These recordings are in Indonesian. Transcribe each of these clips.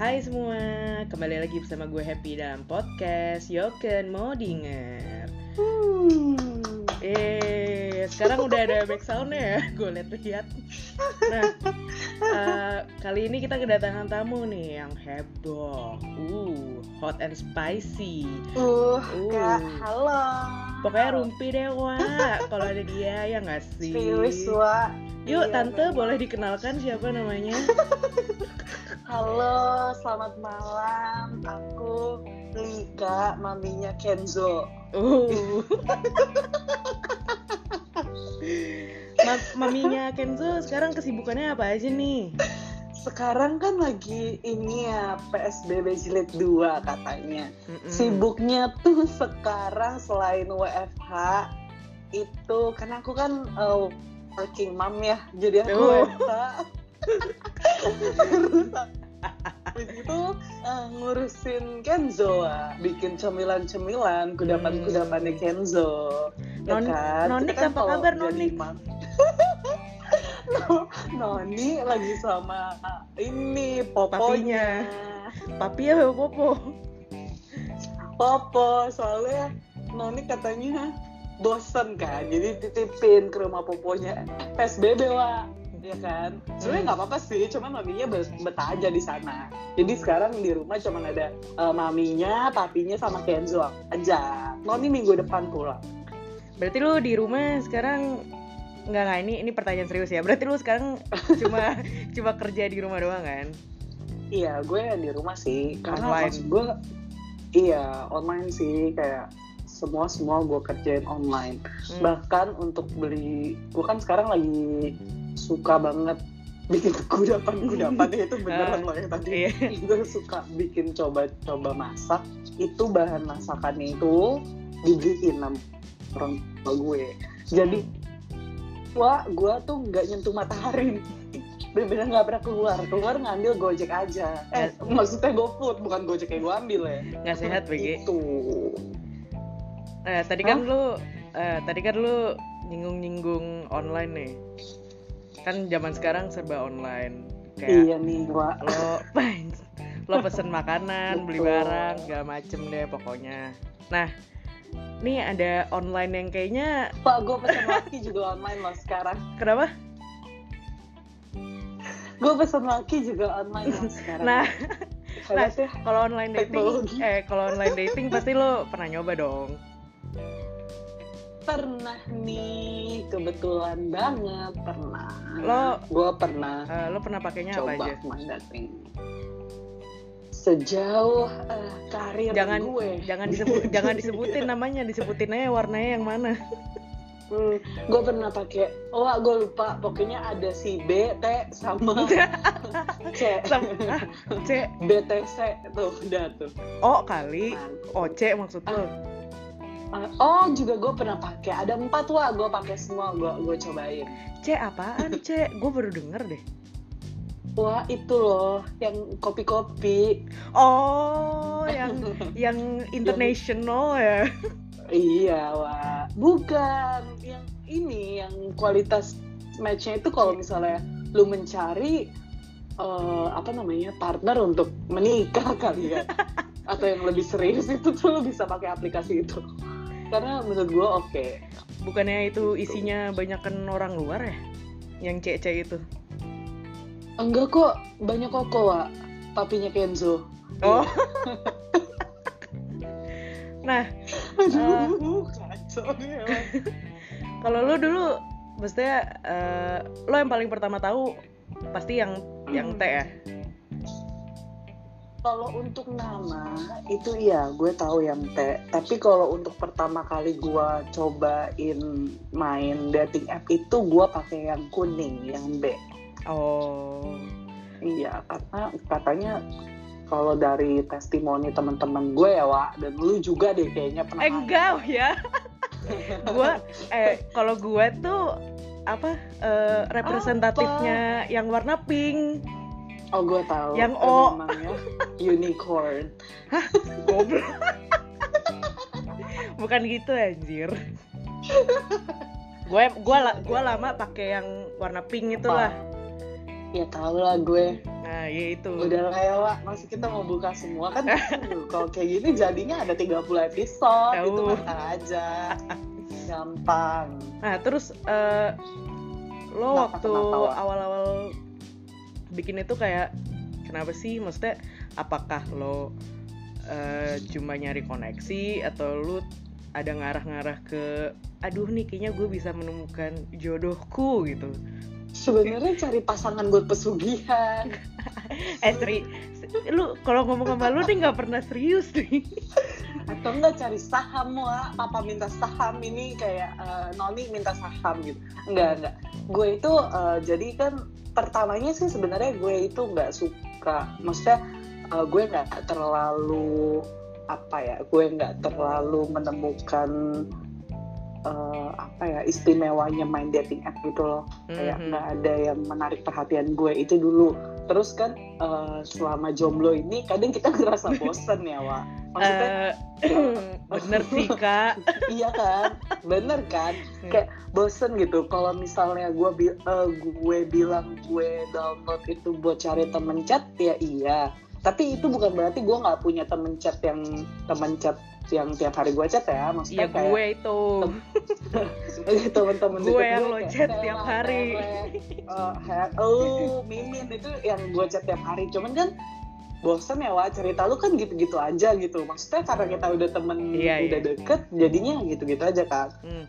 Hai semua, kembali lagi bersama gue Happy dalam podcast Yoken mau denger Hmm. Eh, sekarang udah ada back soundnya ya, gue liat-liat Nah, eh, kali ini kita kedatangan tamu nih yang heboh Uh, hot and spicy Uh, Uh. Kak, halo. Pokoknya rumpi deh, Wak Kalau ada dia, ya nggak sih? Serius. Yuk, Iya, Tante memang. boleh dikenalkan siapa namanya? Halo, selamat malam. Aku Lika, maminya Kenzo. Uh. Ma- maminya Kenzo sekarang kesibukannya apa aja nih? Sekarang kan lagi ini ya PSBB jilid 2 katanya. Mm-mm. Sibuknya tuh sekarang selain WFH itu karena aku kan uh, working mom ya, jadi aku Oh. WFH. Habis itu uh, ngurusin Kenzo, ah. bikin cemilan-cemilan, kudapan-kudapannya Kenzo. Ya Non- kan? Nonik, Kita kan apa kabar, jadi Nonik? mam- No- Noni lagi sama uh, ini poponya. Papi ya Popo. Popo soalnya Noni katanya bosen kan jadi titipin ke rumah poponya PSBB lah ya kan sebenarnya Hmm. nggak apa-apa sih cuma maminya bet- betah aja di sana jadi sekarang di rumah cuma ada eh, maminya papinya sama Kenzo aja Noni minggu depan pulang Berarti lu di rumah sekarang nggak nggak ini ini pertanyaan serius ya. Berarti lu sekarang cuma cuma kerja di rumah doang kan? iya gue di rumah sih karena Online. gue iya online sih kayak semua semua gue kerjain online Hmm. bahkan untuk beli gue kan sekarang lagi suka banget bikin kudapan kudapan itu beneran loh yang tadi. Iya. gue suka bikin coba-coba masak. Itu bahan masakannya itu dibeliin sama orang tua gue. Jadi wah gue tuh nggak nyentuh matahari. Bener-bener nggak pernah keluar. Keluar ngambil gojek aja. Eh maksudnya GoFood bukan gojek yang gue ambil ya. Nggak sehat BG. itu. Eh, tadi kan lu eh, tadi kan lu nyinggung-nyinggung online nih. Kan zaman sekarang serba online. Kayak iya nih wah lo lo pesen makanan beli barang segala macem deh pokoknya nah nih ada online yang kayaknya Pak, gue pesen laki juga online loh sekarang. kenapa Gue pesen laki juga online loh sekarang. nah Hebat ya. kalau online dating eh kalau online dating pasti lo pernah nyoba dong Pernah nih, kebetulan banget pernah. Lo- gue pernah Eh, lo pernah pakainya apa aja main dating. Sejauh eh, karir jangan gue, jangan disebut jangan disebutin namanya disebutin aja warnanya yang mana hmm, gue pernah pakai. Oh, gue lupa. Pokoknya ada si B, T, sama C. Sam- ah, C BTC tuh, udah tuh. O kali Mantap. O C maksud lo Uh, oh juga gue pernah pakai. Ada empat wah gue pakai semua. Gue gue cobain. C apaan C? Gue baru denger deh. Wah itu loh. Yang kopi-kopi. Oh yang yang international ya? Iya wah bukan. Yang ini yang kualitas matchnya itu kalau misalnya lu mencari eh, apa namanya partner untuk menikah kali ya. Atau yang lebih serius itu tuh lu bisa pakai aplikasi itu karena menurut gue oke. Bukannya itu isinya banyakan orang luar ya? Yang C C itu? Enggak kok banyak kok wah papinya Kenzo. Oh. Nah Aduh, kacau nih emang. kalau lu dulu maksudnya eh, lo yang paling pertama tahu pasti yang yang T ya Kalau untuk nama itu iya gue tahu yang T. Tapi kalau untuk pertama kali gue cobain main dating app itu gue pakai yang kuning, yang B. oh Iya karena katanya kalau dari testimoni teman-teman gue ya Wak dan lu juga deh kayaknya pernah. eh, enggak ya gua eh kalau gue tuh apa eh, representatifnya yang warna pink Oh gue tahu. Yang O. Namanya unicorn. goblok bukan gitu anjir gue gua la- gua lama pakai yang warna pink itulah Ya tau lah gue. nah ya itu. Udah lah ya, Wak. Masih kita mau buka semua kan. Kalau kayak gini jadinya ada 30 episode. Tahu. Itu aja. Gampang. Nah, terus eh, lo Kenapa, waktu awal-awal bikin itu kayak kenapa sih? Maksudnya apakah lo eh, cuma nyari koneksi atau lu ada ngarah-ngarah ke aduh nih kayaknya gue bisa menemukan jodohku gitu. Sebenarnya cari pasangan buat pesugihan. Eh, Sri, lu kalau ngomong sama lu nih nggak pernah serius nih. atau enggak cari saham wah papa minta saham ini kayak eh, noni minta saham gitu enggak enggak gue itu eh, jadi kan pertamanya sih sebenarnya gue itu nggak suka. Maksudnya eh, gue nggak terlalu apa ya gue nggak terlalu menemukan eh, apa ya istimewanya main dating app gitu loh. Kayak Mhm. nggak ada yang menarik perhatian gue itu dulu. Terus kan eh, selama jomblo ini kadang kita ngerasa bosen ya Wak maksudnya? Eh, bener sih kak. iya kan? Bener kan? Kayak bosen gitu. Kalau misalnya gue bi- eh, gue bilang gue download itu buat cari temen chat ya iya. Tapi itu bukan berarti gue nggak punya temen chat yang temen chat yang tiap hari gue chat ya. Maksudnya Iya kayak gue itu. temen-temen Gue yang gue lo kayak chat Stella, tiap hari. Eh, He- oh Mimin itu yang gue chat tiap hari. Cuman kan bosen ya Wak cerita lu kan gitu-gitu aja gitu maksudnya karena kita udah temen Iya, udah iya. deket jadinya gitu-gitu aja kan Hmm.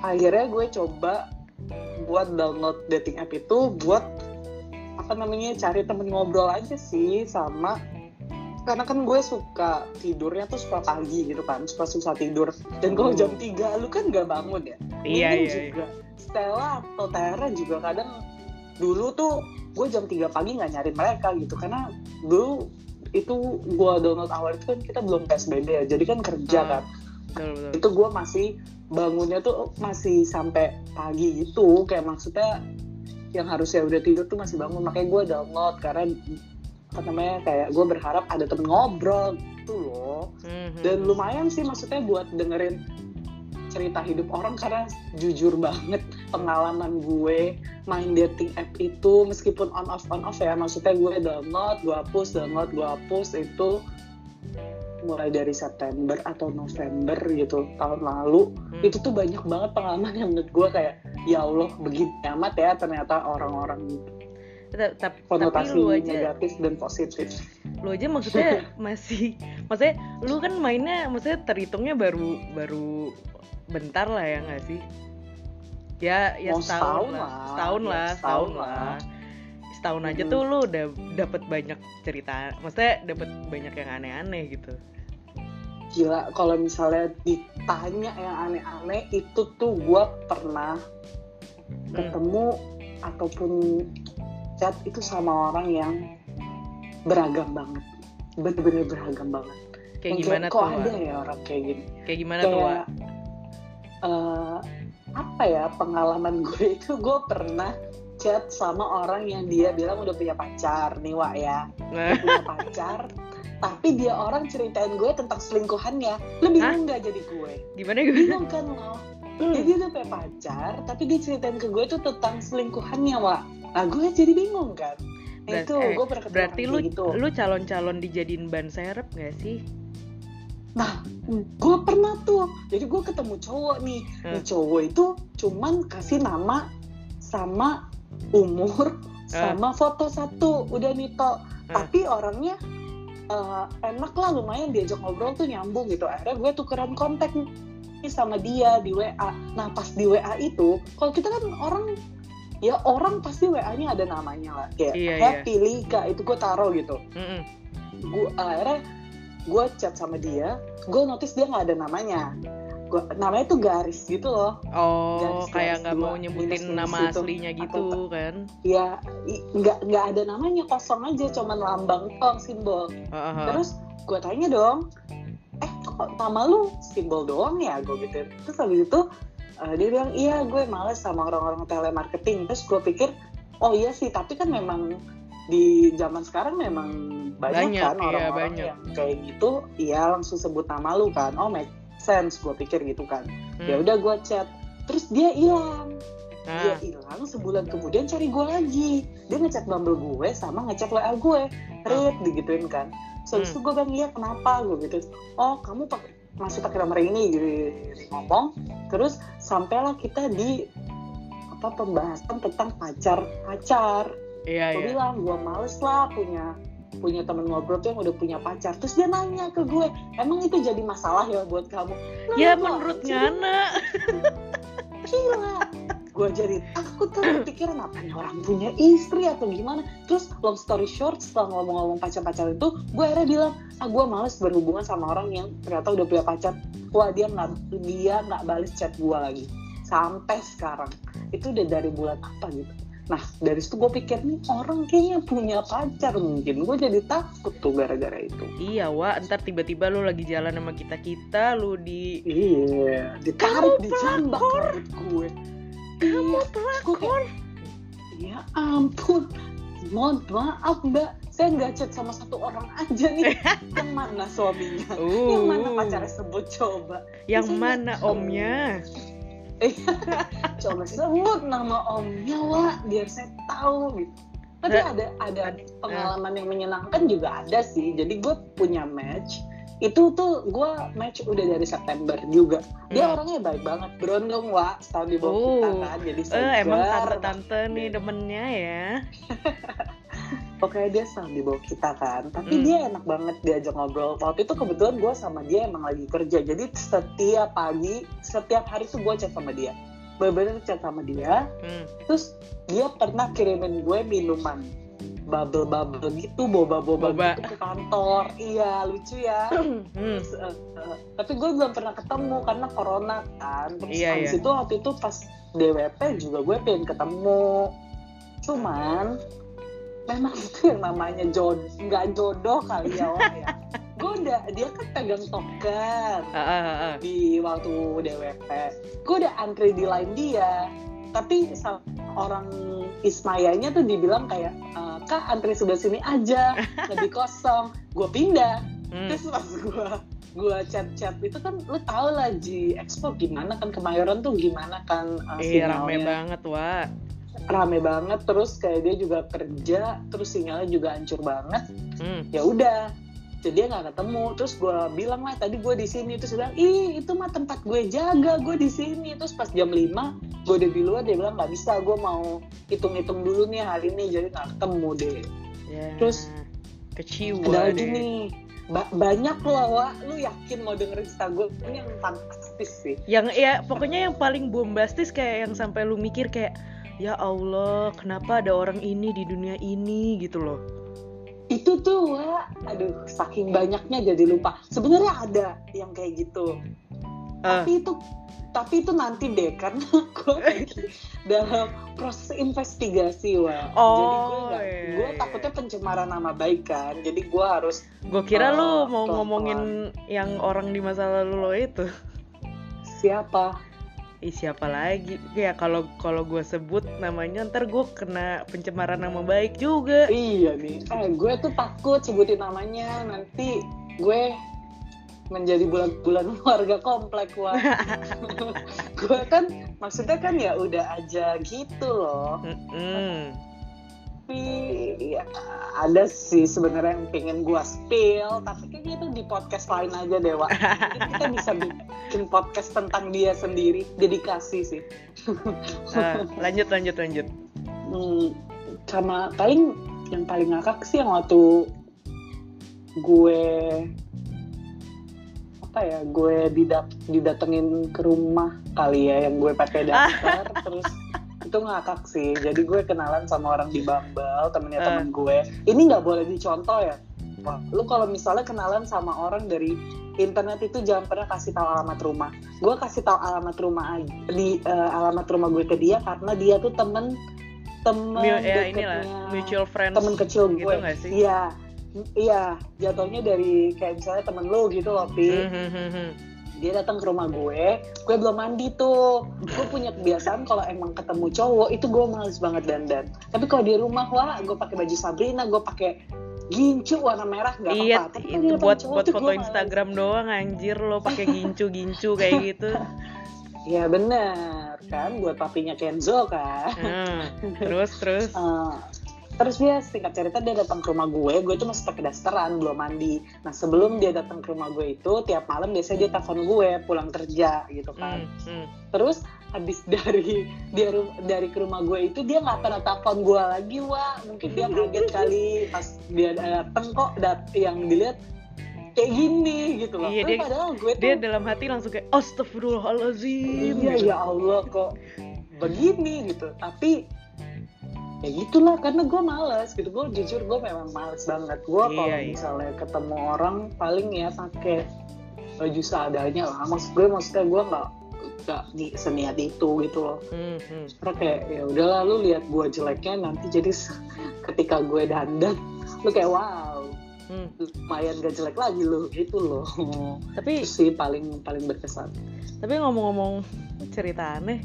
akhirnya gue coba buat download dating app itu buat apa namanya cari temen ngobrol aja sih sama karena kan gue suka tidurnya tuh suka pagi gitu kan suka susah tidur dan kalau jam 3 lu kan gak bangun ya Iya iya. iya. juga Stella atau Tera juga kadang dulu tuh gue jam 3 pagi nggak nyari mereka gitu. Karena dulu itu gue download awal itu kan kita belum PSBB ya. Jadi kan kerja Hmm. kan. Betul betul. itu gue masih bangunnya tuh masih sampai pagi gitu. Kayak maksudnya yang harusnya udah tidur tuh masih bangun. Makanya gue download karena apa namanya kayak gue berharap ada temen ngobrol gitu loh. Mhm. dan lumayan sih maksudnya buat dengerin cerita hidup orang karena jujur banget pengalaman gue main dating app itu meskipun on off on off ya maksudnya gue download gue hapus download gue hapus itu mulai dari September atau November gitu tahun lalu Hmm. itu tuh banyak banget pengalaman yang menurut gue kayak ya Allah begini amat ya ternyata orang-orang. Ta- ta- tapi konotasi lu aja negatif dan positif lu aja maksudnya masih maksudnya lu kan mainnya maksudnya terhitungnya baru baru bentar lah ya nggak sih ya ya Mau setahun, setahun lah. lah, setahun ya, lah setahun setahun lah. lah. Setahun aja tuh lu udah dapet banyak cerita. Maksudnya dapet banyak yang aneh-aneh gitu. Gila kalau misalnya ditanya yang aneh-aneh itu tuh gue pernah Hmm. ketemu ataupun chat itu sama orang yang beragam banget. Bener-bener beragam banget. Kayak Yang gimana kok tuh ada Wak? ya orang kayak gini? Kayak gimana tuh Wak? Apa ya pengalaman gue itu gue pernah chat sama orang yang dia bilang udah punya pacar nih Wak ya. Nah, punya pacar tapi dia orang ceritain gue tentang selingkuhannya. Lu bingung nggak jadi gue? Gimana gimana? Bingung kan lo jadi dia udah punya pacar tapi dia ceritain ke gue tuh tentang selingkuhannya Wak. Nah gue jadi bingung kan. Itu eh, gue pernah berarti lu gitu. lu calon-calon dijadiin ban serep gak sih nah gue pernah tuh. Jadi gue ketemu cowok nih. Hmm. Nih cowok itu cuman kasih nama sama umur sama foto satu. Udah nih Tok. Hmm. tapi orangnya eh, enak lah lumayan diajak ngobrol tuh nyambung gitu. Akhirnya gue tukeran kontak nih sama dia di WA nah pas di WA itu kalau kita kan orang ya orang pasti WA-nya ada namanya lah. Kayak Iya, Happy Lika itu gue taruh gitu. Mm-mm. gue akhirnya gue chat sama dia gue notice dia nggak ada namanya. Gua, namanya tuh garis gitu loh. Oh Garis-garis kayak nggak mau nyebutin minus-minus nama gitu. aslinya gitu kan? ya nggak nggak ada namanya kosong aja cuman lambang tong simbol. Heeh. terus gue tanya dong eh kok nama lu simbol doang ya? Gue gitu. Terus habis itu eh, dia bilang iya gue males sama orang-orang telemarketing. Terus gue pikir oh iya sih tapi kan memang di zaman sekarang memang banyak, Banyak, kan iya, orang-orang banyak. yang kayak gitu iya langsung sebut nama lu kan. Oh make sense gue pikir gitu kan. Hmm. ya udah gue chat. Terus dia hilang. Nah, dia hilang sebulan kemudian cari gue lagi. Dia ngechat bumble gue sama ngechat wa gue. Read digituin kan. So Hmm. itu gue bilang iya kenapa? Gue gitu. Oh kamu pakai masih pakai nomor ini gitu, ngomong. Terus sampailah kita di apa pembahasan tentang pacar pacar Iya, gue iya. bilang gue males lah punya punya temen ngobrol tuh yang udah punya pacar. Terus dia nanya ke gue emang itu jadi masalah ya buat kamu? Nah, Ya menurut Ngana. gila. Gue jadi takut tuh pikiran apa nih orang punya istri atau gimana. Terus long story short setelah ngomong-ngomong pacar-pacar itu gue akhirnya bilang ah gue males berhubungan sama orang yang ternyata udah punya pacar. Wah dia nggak dia nggak balas chat gue lagi. Sampai sekarang. Itu udah dari bulan apa gitu nah dari situ gue pikir nih orang kayaknya punya pacar mungkin gue jadi takut tuh gara-gara itu Iya, Wak. Ntar tiba-tiba lu lagi jalan sama kita-kita, lu di... iya ditarik Kamu dijambak rambut gue Kamu Iya. pelakor. Ya ampun, mohon maaf mbak, saya nggak chat sama satu orang aja nih. yang mana suaminya? Yang mana Uh, pacarnya sebut coba? yang Saya mana omnya? Coba sebut nama omnya Wak, biar saya tahu gitu. Tapi ada ada ad- pengalaman yang menyenangkan juga ada sih. Jadi gue punya match. Itu tuh gue match udah dari September juga. Dia Hmm. orangnya baik banget, berondong Wak, setahun di bawah kita Oh. kan. Jadi Eh, emang segar, tante-tante nih demennya ya. pokoknya dia sama di bawah kita kan tapi Hmm. dia enak banget diajak ngobrol waktu itu kebetulan gue sama dia emang lagi kerja jadi setiap pagi setiap hari tuh gue chat sama dia bener-bener chat sama dia Hmm. terus dia pernah kirimin gue minuman bubble-bubble gitu boba-boba Boba. gitu ke kantor iya lucu ya Hmm. Terus, eh, eh, tapi gue belum pernah ketemu karena corona kan terus Iya, habis iya. itu waktu itu pas DWP juga gue pengen ketemu cuman memang itu yang namanya jodoh nggak jodoh kali ya Wak, ya gue udah dia kan pegang token ah, ah, ah. di waktu DWP gue udah antri di line dia tapi orang Ismayanya tuh dibilang kayak "Eh, kak antri sebelah sini aja lebih kosong gue pindah Hmm. terus pas gue gue chat chat itu kan lu tau lah di expo gimana kan kemayoran tuh gimana kan uh, Iya, rame banget, Wak. Rame banget terus kayak dia juga kerja terus sinyalnya juga hancur banget Hmm. ya udah jadi dia nggak ketemu terus gue bilang lah tadi gue di sini terus dia bilang ih itu mah tempat gue jaga gue di sini terus pas jam 5 gue udah di luar dia bilang nggak bisa gue mau hitung-hitung dulu nih hari ini jadi nggak ketemu deh Ya. Terus, kecewa ada lagi deh. nih ba- banyak loh Wak. lu yakin mau dengerin cerita gue ini yang fantastis sih Yang ya pokoknya yang paling bombastis kayak yang sampai lu mikir kayak ya Allah, kenapa ada orang ini di dunia ini gitu loh. itu tuh Wak. aduh saking banyaknya jadi lupa sebenarnya ada yang kayak gitu Ah. tapi itu tapi itu nanti deh karena gue lagi dalam proses investigasi wah jadi gue Oh, nggak iya, gue iya. takutnya pencemaran nama baik kan jadi gue harus Gue kira lu Oh, mau pelan-pelan. ngomongin yang orang di masa lalu lo itu. siapa Ih, siapa lagi? Ya kalau kalau gue sebut namanya ntar gue kena pencemaran nama baik juga. iya nih eh gue tuh takut sebutin namanya nanti gue menjadi bulan-bulan warga komplek wah gue kan maksudnya kan ya udah aja gitu loh Mm-mm. Tapi ya, ada sih sebenarnya yang pengen gua spill tapi kayaknya itu di podcast lain aja deh Wak. Mungkin kita bisa bikin podcast tentang dia sendiri dedikasi sih Ah, lanjut lanjut lanjut. hmm, sama paling yang paling ngakak sih yang waktu gue apa ya gue didat didatengin ke rumah kali ya yang gue pakai daftar terus itu ngakak sih. Jadi gue kenalan sama orang di Bumble temennya temen gue. Ini nggak boleh dicontoh ya. Wah, lu kalau misalnya kenalan sama orang dari internet itu jangan pernah kasih tahu alamat rumah. Gue kasih tahu alamat rumah aja di eh, alamat rumah gue ke dia karena dia tuh temen temen Mu- ya inilah mutual friends temen kecil gitu gue. nggak sih? iya. Iya. Jatuhnya dari kayak misalnya temen lu gitu loh Pi. Hmm, hmm, hmm, hmm. Dia datang ke rumah gue gue belum mandi tuh. Gue punya kebiasaan kalau emang ketemu cowok itu gue males banget dandan. Tapi kalau di rumah wah gue pakai baju Sabrina gue pakai gincu warna merah nggak Iya, apa-apa. Tapi itu buat cowok buat foto gue males. Instagram doang anjir lo pakai gincu-gincu kayak gitu. ya bener. Kan buat papinya Kenzo kan. Ah, terus terus. Eh, terus dia singkat cerita dia datang ke rumah gue. Gue tuh masih pakai dasteran belum mandi. Nah sebelum dia datang ke rumah gue itu tiap malam biasanya dia telepon gue pulang kerja gitu kan. Hmm, hmm. terus habis dari dia dari ke rumah gue itu dia nggak pernah telepon gue lagi wah mungkin dia kaget kali pas dia dateng kok dat yang dilihat kayak gini gitu loh. Iya, Tapi dia- padahal gue tuh dia dalam hati langsung kayak astagfirullahalazim iya gitu. ya Allah kok begini gitu. Tapi ya gitulah karena gue males gitu gue jujur gue memang males banget gue kalau Iya, iya. misalnya ketemu orang paling ya pakai baju seadanya lah maksud gue maksudnya gue nggak nggak ni- seniat itu gitu loh Hmm, hmm. karena kayak ya udahlah lu lihat gue jeleknya nanti jadi ketika gue dandan lu kayak wow Hmm. lumayan gak jelek lagi lu gitu loh tapi sih paling paling berkesan tapi ngomong-ngomong cerita aneh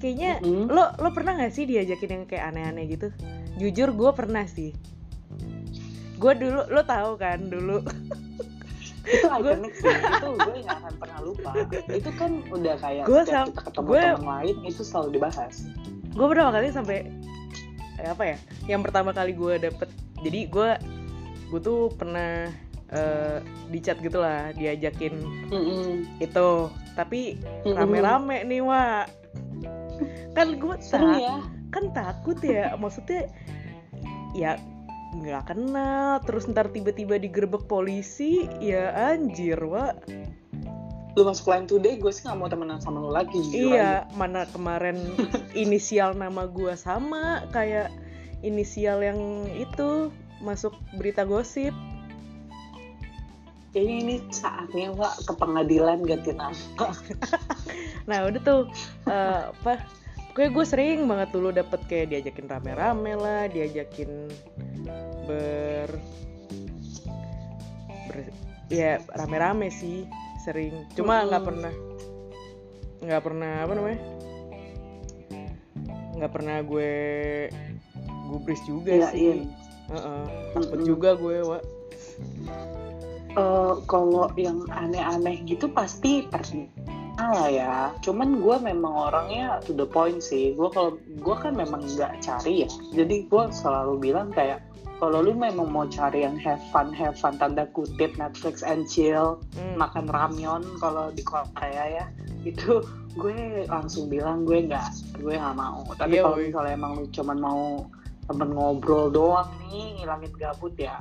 kayaknya Mm. lo lo pernah nggak sih diajakin yang kayak aneh-aneh gitu? Jujur gue pernah sih. Gue dulu lo tahu kan dulu. Itu ikonik sih. Itu gue nggak akan pernah lupa. Itu kan udah kayak Gue setiap sam- kita ketemu gue- teman lain itu selalu dibahas. gue pertama kali sampai eh, apa ya yang pertama kali gue dapet jadi gue gue tuh pernah eh, di chat gitu lah diajakin Mm-mm. itu. Tapi rame-rame nih wa kan gue seru ya. kan takut ya maksudnya ya nggak kenal terus ntar tiba-tiba digerebek polisi ya anjir wa lu masuk line today gue sih nggak mau temenan sama lu lagi jujur aja. iya mana kemarin inisial nama gua sama kayak inisial yang itu masuk berita gosip ini ini saatnya Wak ke pengadilan ganti nama nah udah tuh eh, apa pokoknya gue sering banget dulu dapet kayak diajakin rame-rame lah diajakin ber ber- ya rame-rame sih sering cuma nggak Mm-mm. pernah nggak pernah apa namanya nggak pernah gue gubris juga Iyain. sih Heeh, takut Mm-mm. juga gue wa Eh, kalau yang aneh-aneh gitu pasti pernah lah ya. Cuman gue memang orangnya to the point sih. Gue kalau gue kan memang nggak cari ya. Jadi gue selalu bilang kayak kalau lu memang mau cari yang have fun have fun tanda kutip Netflix and chill Hmm. makan ramyeon kalau di Korea ya itu gue langsung bilang gue nggak gue nggak mau. Tapi Iya, kalau misalnya emang lu cuman mau temen ngobrol doang nih ngilangin gabut ya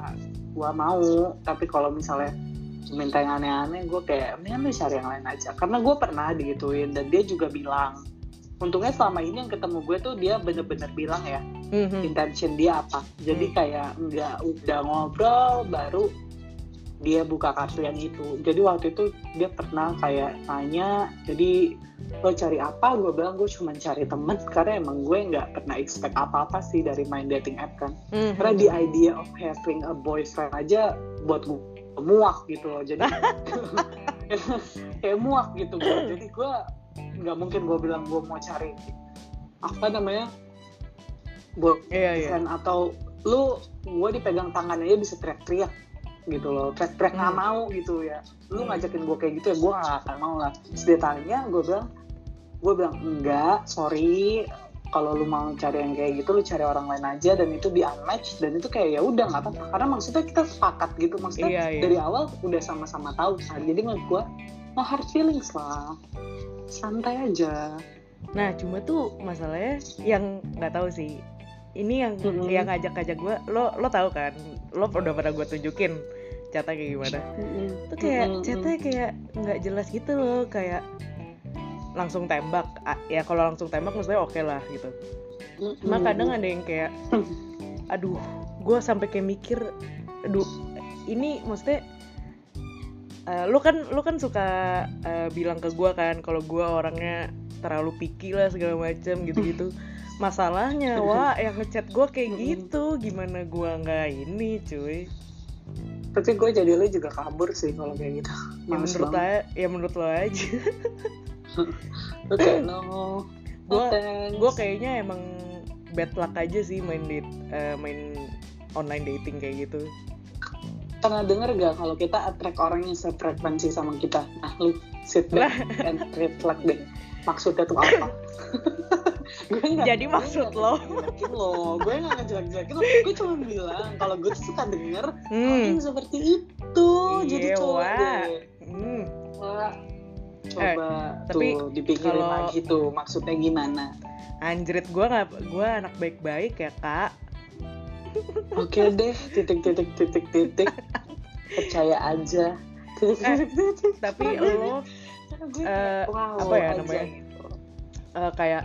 gue mau tapi kalau misalnya minta yang aneh-aneh gue kayak mendingan lu cari yang lain aja karena gue pernah digituin dan dia juga bilang untungnya selama ini yang ketemu gue tuh dia bener-bener bilang ya Mhm. intention dia apa jadi Hmm. kayak nggak udah ngobrol baru dia buka kartu yang itu. Jadi waktu itu dia pernah kayak nanya jadi lo cari apa? Gue bilang gue cuma cari temen karena emang gue nggak pernah expect apa apa sih dari main dating app kan. Mhm. karena the idea of having a boyfriend aja buat gue muak gitu loh. Jadi kayak muak gitu gue jadi gue nggak mungkin gue bilang gue mau cari apa namanya buat iya iya. friend atau lu gue dipegang tangan aja bisa teriak-teriak gitu loh teriak-teriak nggak Hmm. mau gitu ya lu Hmm. ngajakin gue kayak gitu ya gue nggak akan mau lah tanya gue bilang gue bilang enggak sorry kalau lu mau cari yang kayak gitu lu cari orang lain aja dan itu di unmatch dan itu kayak ya udah nggak apa-apa karena maksudnya kita sepakat gitu maksudnya Iya, iya. dari awal udah sama-sama tahu kan jadi menurut gue no hard feelings lah santai aja Nah, cuma tuh masalahnya yang nggak tahu sih. Ini yang Mhm. yang ngajak-ngajak gue, lo lo tahu kan? Lo udah pernah gue tunjukin catnya kayak gimana? Tuh kayak catnya kayak nggak jelas gitu loh, kayak langsung tembak. Ya kalau langsung tembak maksudnya oke lah gitu. Cuma Mm-mm. kadang ada yang kayak, aduh, gue sampai kayak mikir, aduh, ini maksudnya eh, lu kan lu kan suka eh, bilang ke gue kan kalau gue orangnya terlalu picky lah segala macam gitu-gitu masalahnya wah yang ngechat gue kayak gitu gimana gue nggak ini cuy tapi gue jadi lu juga kabur sih kalau kayak gitu. Ya Males menurut banget. saya ya menurut lo aja. Lu kayak no thanks. gue kayaknya emang bad luck aja sih main date eh, main online dating kayak gitu. Pernah denger gak kalau kita attract orang yang sefrekuensi sama kita? Nah lu sit back and reflect deh maksudnya tuh apa? Gue nggak Jadi gue maksud lo? lo. Gue nggak ngejelek-jelekin lo. Gue cuma bilang kalau gue tuh suka denger Hmm. orang seperti itu. Jadi Iya, coba deh. Hmm. Coba tapi tuh dipikirin kalau- lagi tuh maksudnya gimana? Anjrit gue nggak gue anak baik-baik ya kak. oke deh titik titik titik titik. Percaya aja. Titik Eh, titik Tapi lo Eh, wow apa ya namanya? gitu. eh, kayak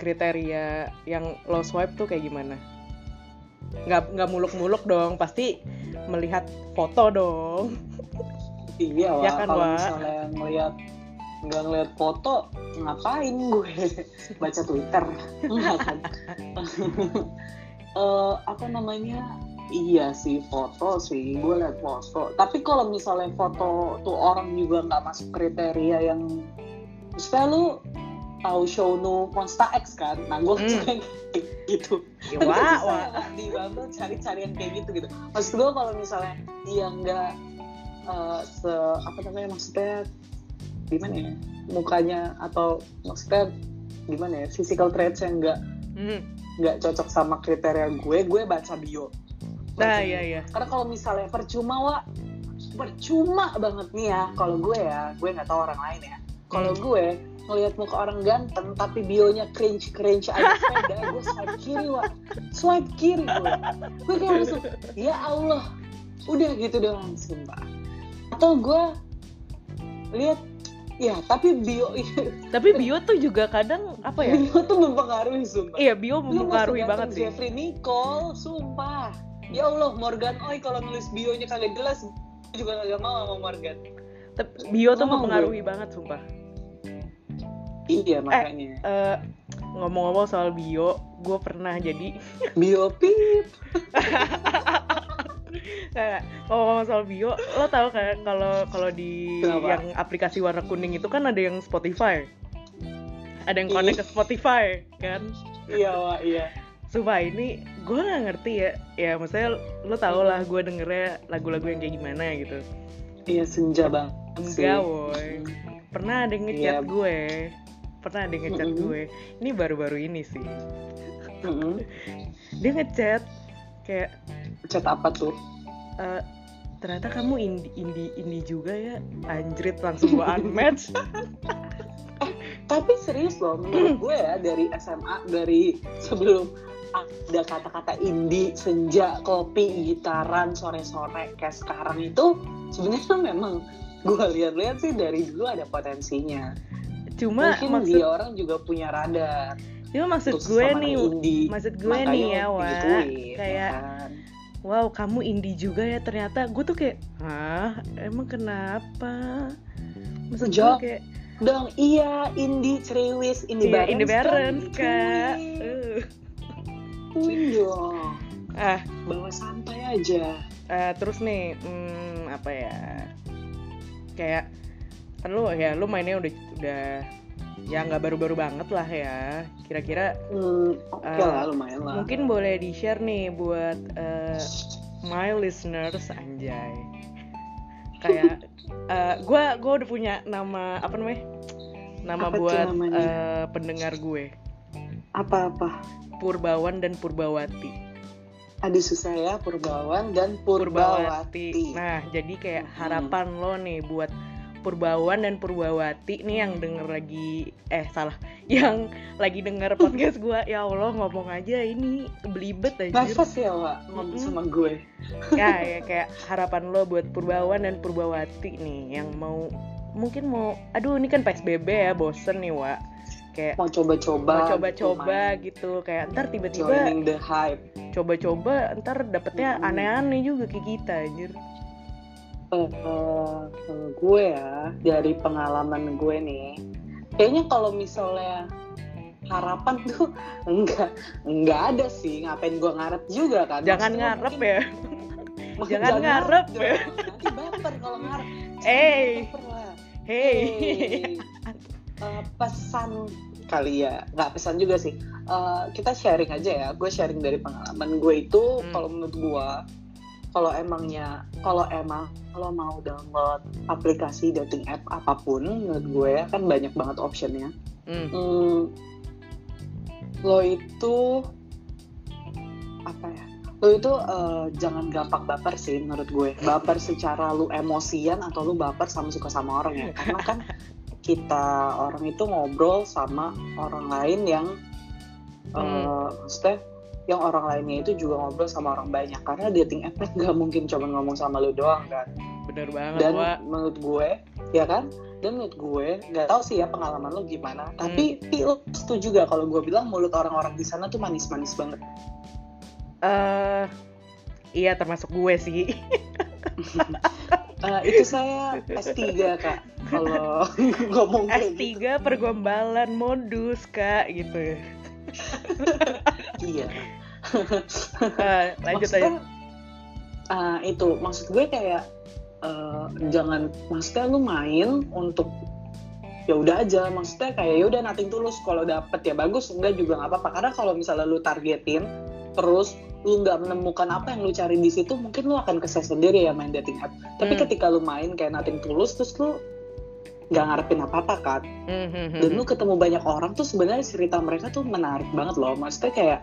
kriteria yang lo swipe tuh kayak gimana? Nggak nggak muluk-muluk dong, pasti melihat foto dong. Iya, Ya Wak. kan, kalau misalnya ngelihat nggak ngelihat foto, ngapain gue baca Twitter? Kan? Eh, apa namanya? Iya sih foto sih, gue lihat foto. Tapi kalau misalnya foto tuh orang juga nggak masuk kriteria yang, misalnya lu tahu show nu Monsta X kan? Nah gue Hmm. kayak gitu. Ya, wah, wah. di Bumble cari-cari yang kayak gitu gitu. Maksud gue kalau misalnya dia nggak eh, se apa namanya maksudnya gimana ya mukanya atau maksudnya gimana ya physical traits yang nggak Hmm. nggak cocok sama kriteria gue gue baca bio. Nah, Baca iya iya. Karena kalau misalnya percuma wa percuma banget nih ya kalau gue ya gue nggak tahu orang lain ya. Kalau Hmm. gue ngelihat muka orang ganteng tapi bionya cringe cringe sepeda gue swipe kiri wa swipe kiri gue gue kayak langsung ya Allah udah gitu doang sumpah atau gue lihat ya tapi bio Tapi bio tuh juga kadang apa ya? bio tuh mempengaruhi sumpah Iya bio mempengaruhi banget sih. Jeffrey Nicole sumpah ya Allah Morgan Oi kalau nulis bionya kagak jelas gue juga kagak mau sama Morgan Tapi bio tuh Ngomong mempengaruhi banget sumpah. iya makanya Eh, ngomong-ngomong soal bio, gue pernah jadi bio pip Kayak ngomong-ngomong soal bio, lo tau kan kalau kalau di Kenapa? yang aplikasi warna kuning itu kan ada yang Spotify. Ada yang connect ke Spotify kan. iya wah iya Sumpah ini gue nggak ngerti ya. Ya maksudnya lo tau lah gue dengernya lagu-lagu yang kayak gimana gitu. iya senja bang Enggak woy. Pernah ada ngechat Iya. gue. Pernah ada ngechat Mm-mm. gue. Ini baru-baru ini sih. Mm-mm. Dia ngechat kayak chat apa tuh "Eh, ternyata kamu indie indie indie juga ya anjrit langsung gue unmatch tapi serius loh menurut gue ya dari SMA dari sebelum ada kata-kata indie senja kopi gitaran sore-sore kayak sekarang itu sebenarnya memang gue lihat-lihat sih dari dulu ada potensinya cuma mungkin maksud dia orang juga punya radar cuma maksud untuk gue nih indie maksud gue nih ya Wak digituin, kayak ya kan? wow kamu indie juga ya ternyata gue tuh kayak hah emang kenapa maksud gue Jawab. kayak dong iya indie ceriwis indie iya bareng indie bareng kak Uh. Dong ah bawa santai aja. Eh, terus nih hmm, apa ya kayak kan lu ya lu mainnya udah udah ya nggak baru-baru banget lah ya kira-kira hmm, oke Eh, lah lumayan lah. mungkin boleh di share nih buat eh, my listeners anjay. Kayak eh, gua gua udah punya nama apa namanya nama Apa buat eh, pendengar gue. Apa-apa Purbawan dan Purbawati Aduh susah ya Purbawan dan Purbawati. nah jadi kayak Hmm. harapan lo nih buat Purbawan dan Purbawati nih yang denger lagi eh salah yang lagi denger podcast gue ya Allah ngomong aja ini belibet aja Nafas ya Wak ngomong sama gue. ya, ya kayak harapan lo buat Purbawan dan Purbawati nih yang mau mungkin mau aduh ini kan PSBB ya bosen nih Wak kayak Mau coba-coba. mau gitu, coba-coba main. gitu kayak ntar tiba-tiba Joining the hype. coba-coba ntar dapetnya aneh-aneh juga kayak kita anjir eh, kalau gue ya dari pengalaman gue nih, kayaknya kalau misalnya harapan tuh enggak enggak ada sih ngapain gue ngarep juga kan jangan Maksudnya ngarep mungkin- ya Wah, jangan ngarep ya. dong. nanti baper kalau ngarep Eh. lah hey Hey. Eh, pesan kali ya nggak pesan juga sih Eh, kita sharing aja ya gue sharing dari pengalaman gue itu Hmm. kalau menurut gue kalau emangnya kalau emang kalau mau download aplikasi dating app apa pun menurut gue ya kan banyak banget optionnya Hmm. Hmm, lo itu apa ya? Lo itu eh, jangan gampang baper sih menurut gue. Baper secara lu emosian atau lu baper sama suka sama orang ya. Karena kan kita orang itu ngobrol sama orang lain yang eh, Hmm. maksudnya yang orang lainnya itu juga ngobrol sama orang banyak karena dating app nggak mungkin cuma ngomong sama lu doang kan Bener banget, dan Wak. menurut gue ya kan dan menurut gue nggak tahu sih ya pengalaman lo gimana tapi Hmm. Pi, lo setuju gak kalau gue bilang mulut orang-orang di sana tuh manis-manis banget Eh, iya termasuk gue sih. Eh, itu saya S3 kak. Kalau ngomong kayak gitu. S3 pergombalan modus, Kak, gitu. iya. Eh, lanjut maksudnya aja. ah, itu maksud gue kayak eh, jangan maksudnya lu main untuk ya udah aja. Maksudnya kayak ya udah nating tulus kalau dapet ya bagus. Enggak juga nggak apa-apa. Karena kalau misalnya lu targetin terus lu nggak menemukan apa yang lu cari di situ mungkin lu akan kesel sendiri ya main dating app. Tapi Hmm. ketika lu main kayak nating tulus terus lu nggak ngarepin apa-apa kan? Hmm, hmm, hmm, dan lu ketemu banyak orang tuh sebenarnya cerita mereka tuh menarik banget loh. Maksudnya kayak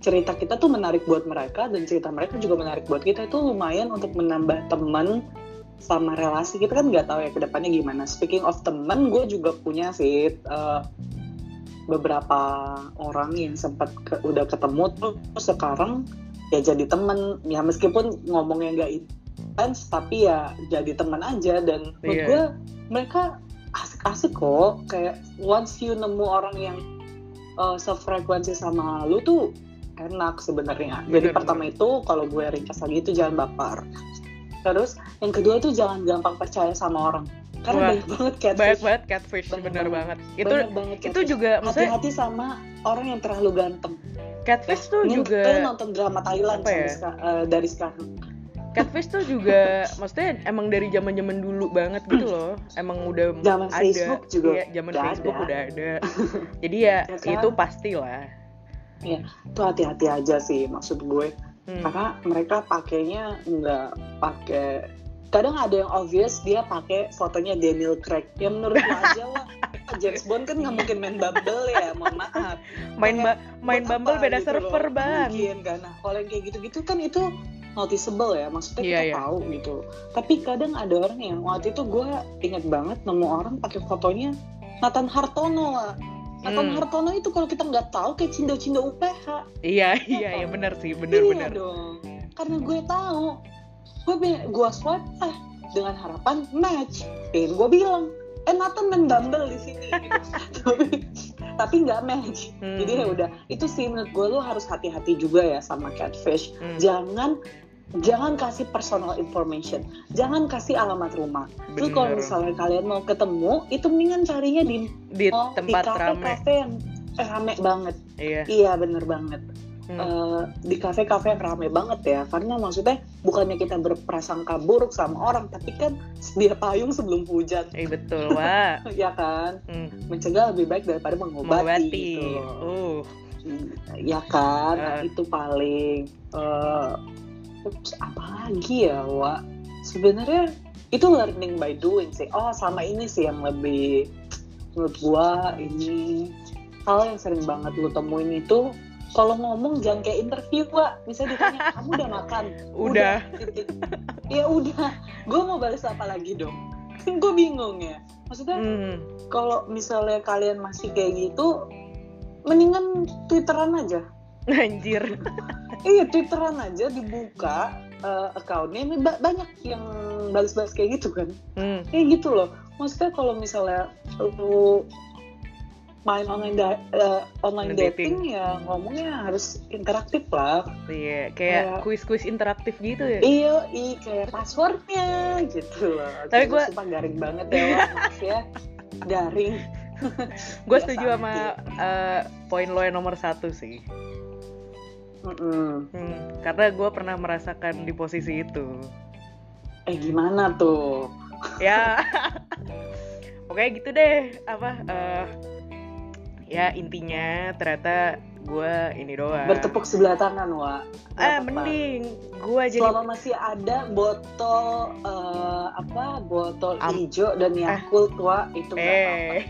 cerita kita tuh menarik buat mereka dan cerita mereka juga menarik buat kita. Itu lumayan untuk menambah teman sama relasi. Kita kan nggak tahu ya ke depannya gimana. Speaking of teman gue juga punya sih eh, beberapa orang yang sempat ke- udah ketemu tuh sekarang ya jadi temen. Ya meskipun ngomongnya nggak intens tapi ya jadi teman aja. Dan menurut Iya. gue mereka asik-asik kok. Kayak once you nemu orang yang uh, sefrekuensi sama lu tuh enak sebenarnya. Jadi Bener, pertama itu kalau gue ringkas lagi itu jangan baper. Terus yang kedua tuh jangan gampang percaya sama orang karena Wah, banyak banget catfish Banyak banget catfish, Banyak bener banget. banget. Itu Banyak banget itu juga maksudnya hati-hati sama orang yang terlalu ganteng catfish tuh Ini juga lo nonton drama Thailand ya? eh, dari sekarang catfish tuh juga maksudnya emang dari zaman-zaman dulu banget gitu loh. Emang udah Zaman ada. Facebook juga Iya, zaman udah Facebook ada. udah ada. Jadi ya, Ya kan? itu pastilah. tuh hati-hati aja sih maksud gue Hmm. karena mereka pakainya nggak pakai kadang ada yang obvious dia pakai fotonya Daniel Craig. Yang menurut gue aja lah. James Bond kan nggak mungkin main Bumble ya mohon maaf. Main ba- main Bumble apa beda gitu server, loh. Bang. mungkin kan. Nah kalau yang kayak gitu-gitu kan itu noticeable ya. Maksudnya Iya, kita iya. tahu gitu. Tapi kadang ada orang yang waktu itu gue inget banget nemu orang pakai fotonya Nathan Hartono lah. Nathan Hmm. Hartono itu kalau kita nggak tahu kayak cindo-cindo UPH Iya, iya, iya benar sih, iya benar-benar. dong. Karena gue tahu gue gue swipe ah dengan harapan match. Dan gue bilang eh Nathan main Bumble di sini. Tapi tapi nggak match. Hmm. jadi ya udah itu sih menurut gue lo harus hati-hati juga ya sama catfish. Hmm, jangan jangan kasih personal information. Jangan kasih alamat rumah. Terus kalau misalnya kalian mau ketemu itu mendingan carinya di di oh, tempat di rame. kafe-kafe yang eh, rame banget. Iya. iya bener banget Hmm. Eh, di kafe-kafe yang rame banget ya karena maksudnya bukannya kita berprasangka buruk sama orang tapi kan sedia payung sebelum hujan Eh betul, Wak. ya kan Hmm. mencegah lebih baik daripada mengobati, Mengobati. gitu. Uh, ya kan Nah, Eh. itu paling eh terus apa lagi ya Wak sebenarnya itu learning by doing sih oh sama ini sih yang lebih menurut gua ini hal yang sering banget lu temuin itu kalau ngomong jangan kayak interview Wak misalnya ditanya kamu udah makan udah. titik. ya udah gue mau balas apa lagi dong gue bingung ya maksudnya Hmm. kalau misalnya kalian masih kayak gitu mendingan twitteran aja Anjir. iya twitteran aja dibuka eh, accountnya ini ba- banyak yang balas-balas kayak gitu kan Hmm. kayak gitu loh maksudnya kalau misalnya lu main online da- eh, online Online dating, ya ngomongnya harus interaktif lah Iya, kayak kuis-kuis interaktif gitu ya. iya iya kayak passwordnya gitu loh Tapi Gua gua- sumpah garing banget ya maaf ya garing Gue setuju sama eh, poin lo yang nomor satu sih. Mm-mm. Hmm, karena gue pernah merasakan di posisi itu. eh gimana tuh ya, pokoknya gitu deh. Apa? eh, ya intinya ternyata gue ini doang. Bertepuk sebelah tangan wa eh apa-apa. mending. gue jadi selama masih ada botol eh, apa botol Am- hijau dan Yakult wa itu nggak apa-apa. Eh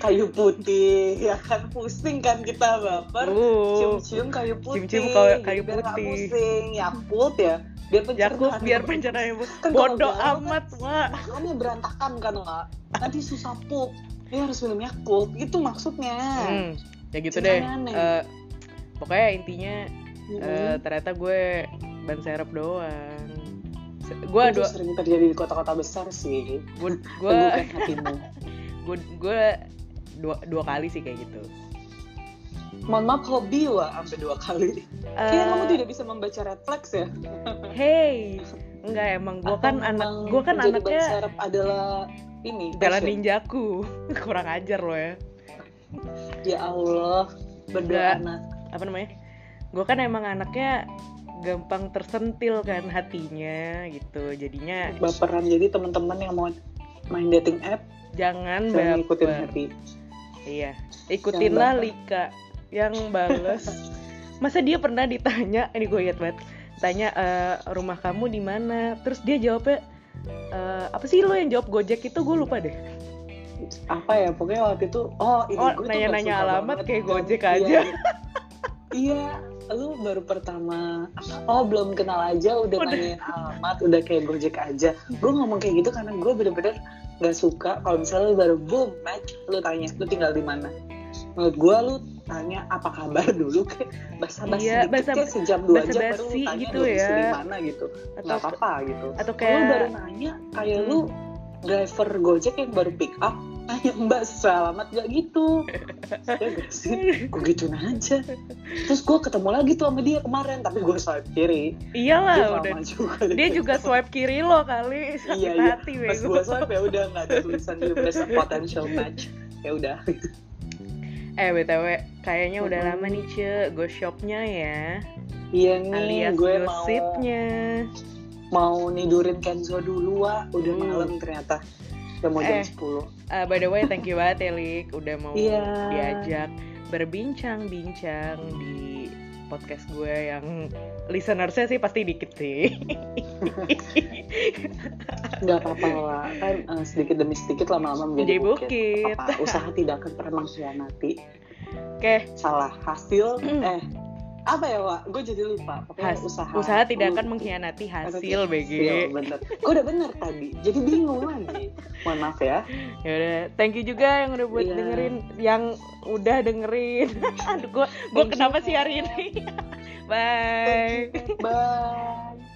kayu putih ya kan? Pusing kan kita baper. Uh. Cium-cium kayu putih Cium-cium kayu- kayu biar putih. pusing. Yakult ya. Biar pencernaan Yakult biar pencernaan bu. Kan bodoh kan- amat wah makannya berantakan kan wa nanti susah pup dia harus minum Yakult itu maksudnya. Hmm, ya gitu deh. aneh. Eh, pokoknya intinya Mm-mm. eh, ternyata gue ban serep doang. Gue dua sering terjadi di kota-kota besar sih. Gue gue gue gue dua dua kali sih kayak gitu. Mohon maaf hobi wa sampai dua kali. Kayaknya kamu Eh, tidak bisa membaca red flags ya. hey enggak emang gue kan anak gue kan anaknya serep adalah ini jalan passion? ninjaku. Kurang ajar lo ya. Ya Allah berdoa apa namanya? Gue kan emang anaknya gampang tersentil kan hatinya gitu. Jadinya baperan. Jadi teman-teman yang mau main dating app jangan baper. hati iya. Ikutinlah. Lika yang bales. Masa dia pernah ditanya? Ini gue ingat banget. Tanya "Eh, rumah kamu di mana? Terus dia jawabnya "Eh, apa sih lo yang jawab gojek itu gue lupa deh apa ya pokoknya waktu itu oh ini Oh, gue nanya-nanya alamat kayak kan. Gojek Iya, aja. iya. iya lu baru pertama oh belum kenal aja udah, Udah. nanyain alamat udah kayak gojek aja gue ngomong kayak gitu karena gue bener-bener gak suka kalau misalnya lu baru boom match lu tanya lu tinggal di mana menurut gue lu tanya apa kabar dulu? Kayak basa basi Iya, basa- kayak sejam dua jam baru lu tanya gitu ya. di mana gitu. Atau nggak apa-apa gitu. atau kalau lu baru kayak nanya kayak Hmm. lu driver gojek yang baru pick up nanya mbak selamat gak gitu? Ya gak sih gue gituin aja. Terus gue ketemu lagi tuh sama dia kemarin tapi gue swipe kiri. Iyalah dia udah juga dia juga swipe kiri lo kali sakit iya iya. hati pas bego. gue swipe ya udah nggak ada tulisan you a potential match. Ya udah eh btw kayaknya udah lama nih ce go shopnya ya. Iya nih alias gue mau gosipnya. mau nidurin Kenzo dulu wa udah Hmm. malam ternyata. Udah mau jam Eh. 10 Ah, by the way thank you banget ya Lik. Udah mau Iya. diajak berbincang-bincang di podcast gue yang listenersnya sih pasti dikit sih nggak apa-apa lah kan eh, sedikit demi sedikit lama-lama menjadi Menjadi bukit, bukit. Apa, usaha tidak akan pernah mengkhianati. Oke. Salah hasil Hmm. eh apa ya Wak? gue jadi lupa. Pokoknya Has- usaha usaha tidak akan mengkhianati hasil Iya, BG bener. Gue udah bener tadi jadi bingung lagi. Mohon maaf ya. Ya udah thank you juga yang udah buat Iya. dengerin yang udah dengerin. Aduh gue gue kenapa sih hari ini? Bye. Bye